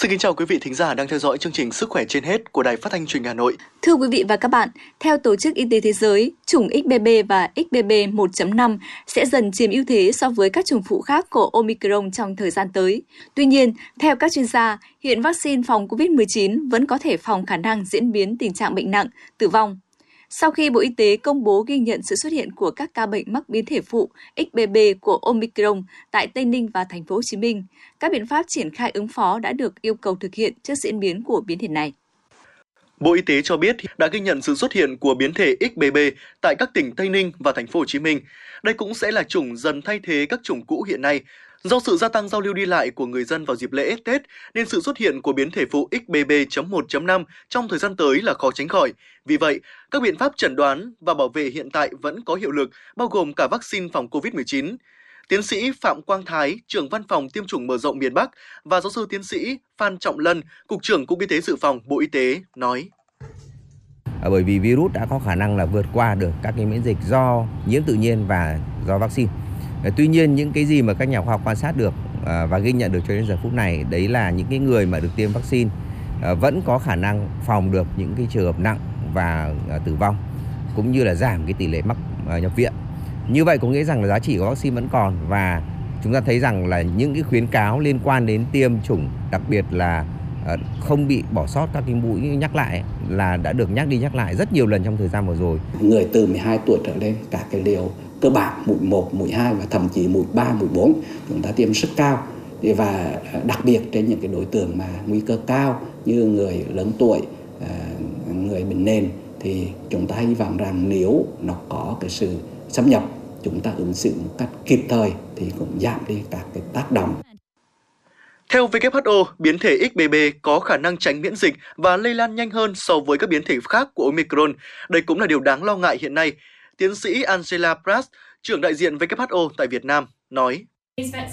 Xin kính chào quý vị thính giả đang theo dõi chương trình Sức khỏe trên hết của Đài Phát thanh Truyền hình Hà Nội. Thưa quý vị và các bạn, theo Tổ chức Y tế Thế giới, chủng XBB và XBB 1.5 sẽ dần chiếm ưu thế so với các chủng phụ khác của Omicron trong thời gian tới. Tuy nhiên, theo các chuyên gia, hiện vaccine phòng COVID-19 vẫn có thể phòng khả năng diễn biến tình trạng bệnh nặng, tử vong sau khi Bộ Y tế công bố ghi nhận sự xuất hiện của các ca bệnh mắc biến thể phụ XBB của Omicron tại Tây Ninh và Thành phố Hồ Chí Minh, các biện pháp triển khai ứng phó đã được yêu cầu thực hiện trước diễn biến của biến thể này. Bộ Y tế cho biết đã ghi nhận sự xuất hiện của biến thể XBB tại các tỉnh Tây Ninh và Thành phố Hồ Chí Minh. Đây cũng sẽ là chủng dần thay thế các chủng cũ hiện nay, Do sự gia tăng giao lưu đi lại của người dân vào dịp lễ Tết nên sự xuất hiện của biến thể phụ XBB.1.5 trong thời gian tới là khó tránh khỏi. Vì vậy, các biện pháp chẩn đoán và bảo vệ hiện tại vẫn có hiệu lực, bao gồm cả vaccine phòng COVID-19. Tiến sĩ Phạm Quang Thái, trưởng văn phòng tiêm chủng mở rộng miền Bắc và giáo sư tiến sĩ Phan Trọng Lân, cục trưởng Cục Y tế Dự phòng Bộ Y tế nói: à, bởi vì virus đã có khả năng là vượt qua được các cái miễn dịch do nhiễm tự nhiên và do vaccine tuy nhiên những cái gì mà các nhà khoa học quan sát được à, và ghi nhận được cho đến giờ phút này, đấy là những cái người mà được tiêm vaccine à, vẫn có khả năng phòng được những cái trường hợp nặng và à, tử vong, cũng như là giảm cái tỷ lệ mắc nhập viện như vậy có nghĩa rằng là giá trị của vaccine vẫn còn và chúng ta thấy rằng là những cái khuyến cáo liên quan đến tiêm chủng, đặc biệt là không bị bỏ sót các cái mũi nhắc lại là đã được nhắc đi nhắc lại rất nhiều lần trong thời gian vừa rồi. Người từ 12 tuổi trở lên, cả cái liều cơ bản mũi 1, mũi 2 và thậm chí mũi 3, mũi 4 chúng ta tiêm rất cao và à, đặc biệt trên những cái đối tượng mà nguy cơ cao như người lớn tuổi, à, người bệnh nền thì chúng ta hy vọng rằng nếu nó có cái sự xâm nhập chúng ta ứng xử một cách kịp thời thì cũng giảm đi các cái tác động. Theo WHO, biến thể XBB có khả năng tránh miễn dịch và lây lan nhanh hơn so với các biến thể khác của Omicron. Đây cũng là điều đáng lo ngại hiện nay. Tiến sĩ Angela Pratt, trưởng đại diện WHO tại Việt Nam, nói.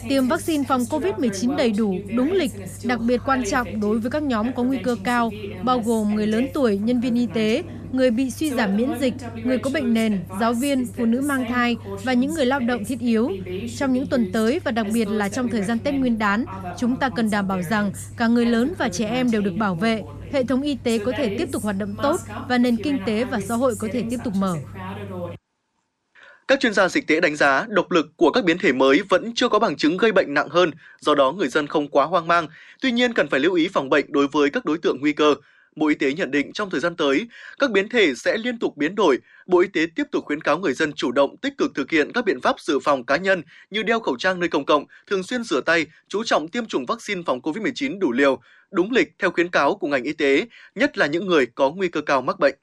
Tiêm vaccine phòng COVID-19 đầy đủ, đúng lịch, đặc biệt quan trọng đối với các nhóm có nguy cơ cao, bao gồm người lớn tuổi, nhân viên y tế, người bị suy giảm miễn dịch, người có bệnh nền, giáo viên, phụ nữ mang thai và những người lao động thiết yếu. Trong những tuần tới và đặc biệt là trong thời gian Tết Nguyên đán, chúng ta cần đảm bảo rằng cả người lớn và trẻ em đều được bảo vệ, hệ thống y tế có thể tiếp tục hoạt động tốt và nền kinh tế và xã hội có thể tiếp tục mở. Các chuyên gia dịch tễ đánh giá độc lực của các biến thể mới vẫn chưa có bằng chứng gây bệnh nặng hơn, do đó người dân không quá hoang mang. Tuy nhiên cần phải lưu ý phòng bệnh đối với các đối tượng nguy cơ. Bộ Y tế nhận định trong thời gian tới, các biến thể sẽ liên tục biến đổi. Bộ Y tế tiếp tục khuyến cáo người dân chủ động tích cực thực hiện các biện pháp dự phòng cá nhân như đeo khẩu trang nơi công cộng, thường xuyên rửa tay, chú trọng tiêm chủng vaccine phòng COVID-19 đủ liều, đúng lịch theo khuyến cáo của ngành y tế, nhất là những người có nguy cơ cao mắc bệnh.